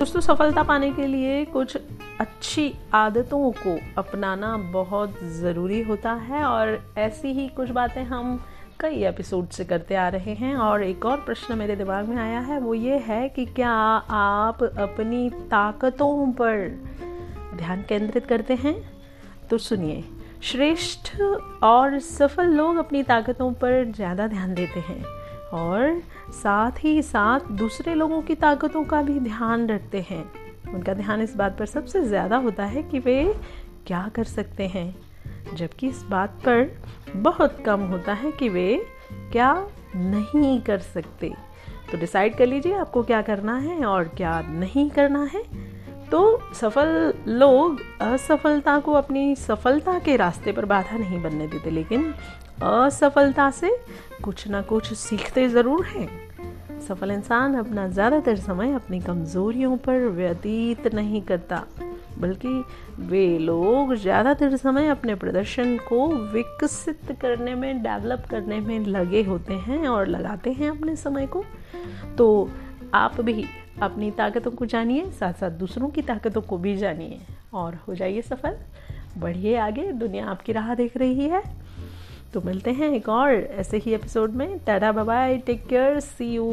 दोस्तों सफलता पाने के लिए कुछ अच्छी आदतों को अपनाना बहुत ज़रूरी होता है और ऐसी ही कुछ बातें हम कई एपिसोड से करते आ रहे हैं। और एक और प्रश्न मेरे दिमाग में आया है, वो ये है कि क्या आप अपनी ताकतों पर ध्यान केंद्रित करते हैं? तो सुनिए, श्रेष्ठ और सफल लोग अपनी ताकतों पर ज़्यादा ध्यान देते हैं। और साथ ही साथ दूसरे लोगों की ताकतों का भी ध्यान रखते हैं। उनका ध्यान इस बात पर सबसे ज़्यादा होता है कि वे क्या कर सकते हैं, जबकि इस बात पर बहुत कम होता है कि वे क्या नहीं कर सकते। तो डिसाइड कर लीजिए आपको क्या करना है और क्या नहीं करना है। तो सफल लोग असफलता को अपनी सफलता के रास्ते पर बाधा नहीं बनने देते, लेकिन असफलता से कुछ ना कुछ सीखते ज़रूर हैं। सफल इंसान अपना ज़्यादातर समय अपनी कमज़ोरियों पर व्यतीत नहीं करता, बल्कि वे लोग ज़्यादातर समय अपने प्रदर्शन को विकसित करने में, डेवलप करने में लगे होते हैं और लगाते हैं अपने समय को। तो आप भी अपनी ताकतों को जानिए साथ साथ दूसरों की ताकतों को भी जानिए। और हो जाइए सफल। बढ़िए आगे, दुनिया आपकी राह देख रही है। तो मिलते हैं एक और ऐसे ही एपिसोड में। Tata bye take care see you